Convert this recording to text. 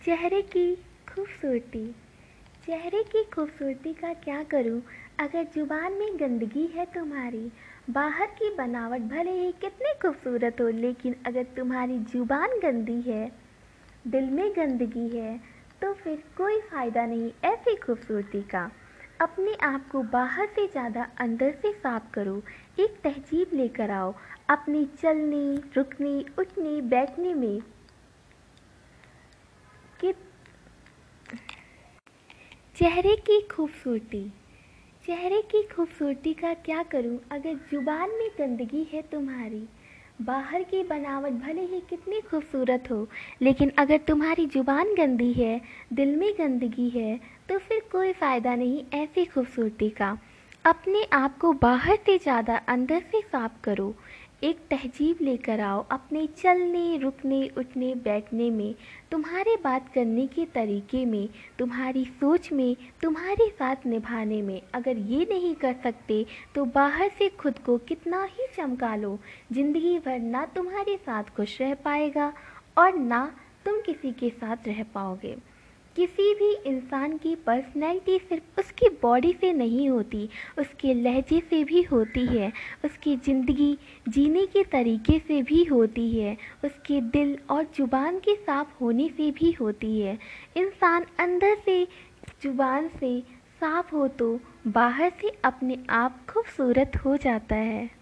चेहरे की खूबसूरती। चेहरे की खूबसूरती का क्या करूँ? अगर ज़ुबान में गंदगी है तुम्हारी, बाहर की बनावट भले ही कितनी खूबसूरत हो, लेकिन अगर तुम्हारी ज़ुबान गंदी है, दिल में गंदगी है तो फिर कोई फ़ायदा नहीं ऐसी खूबसूरती का। अपने आप को बाहर से ज़्यादा अंदर से साफ़ करो, एक तहजीब लेकर आओ, अपनी चलने, रुकने, उठने, बैठने में। कि चेहरे की खूबसूरती, चेहरे की खूबसूरती का क्या करूँ? अगर ज़ुबान में गंदगी है तुम्हारी, बाहर की बनावट भले ही कितनी खूबसूरत हो, लेकिन अगर तुम्हारी ज़ुबान गंदी है, दिल में गंदगी है तो फिर कोई फ़ायदा नहीं ऐसी खूबसूरती का। अपने आप को बाहर से ज़्यादा अंदर से साफ़ करो। एक तहजीब लेकर आओ अपने चलने, रुकने, उठने, बैठने में, तुम्हारे बात करने के तरीके में, तुम्हारी सोच में, तुम्हारे साथ निभाने में। अगर ये नहीं कर सकते तो बाहर से खुद को कितना ही चमका लो। ज़िंदगी भर ना तुम्हारे साथ खुश रह पाएगा और ना तुम किसी के साथ रह पाओगे। किसी भी इंसान की पर्सनैलिटी सिर्फ़ उसकी बॉडी से नहीं होती, उसके लहजे से भी होती है, उसकी ज़िंदगी जीने के तरीके से भी होती है, उसके दिल और ज़ुबान के साफ़ होने से भी होती है। इंसान अंदर से, ज़ुबान से साफ़ हो तो बाहर से अपने आप खूबसूरत हो जाता है।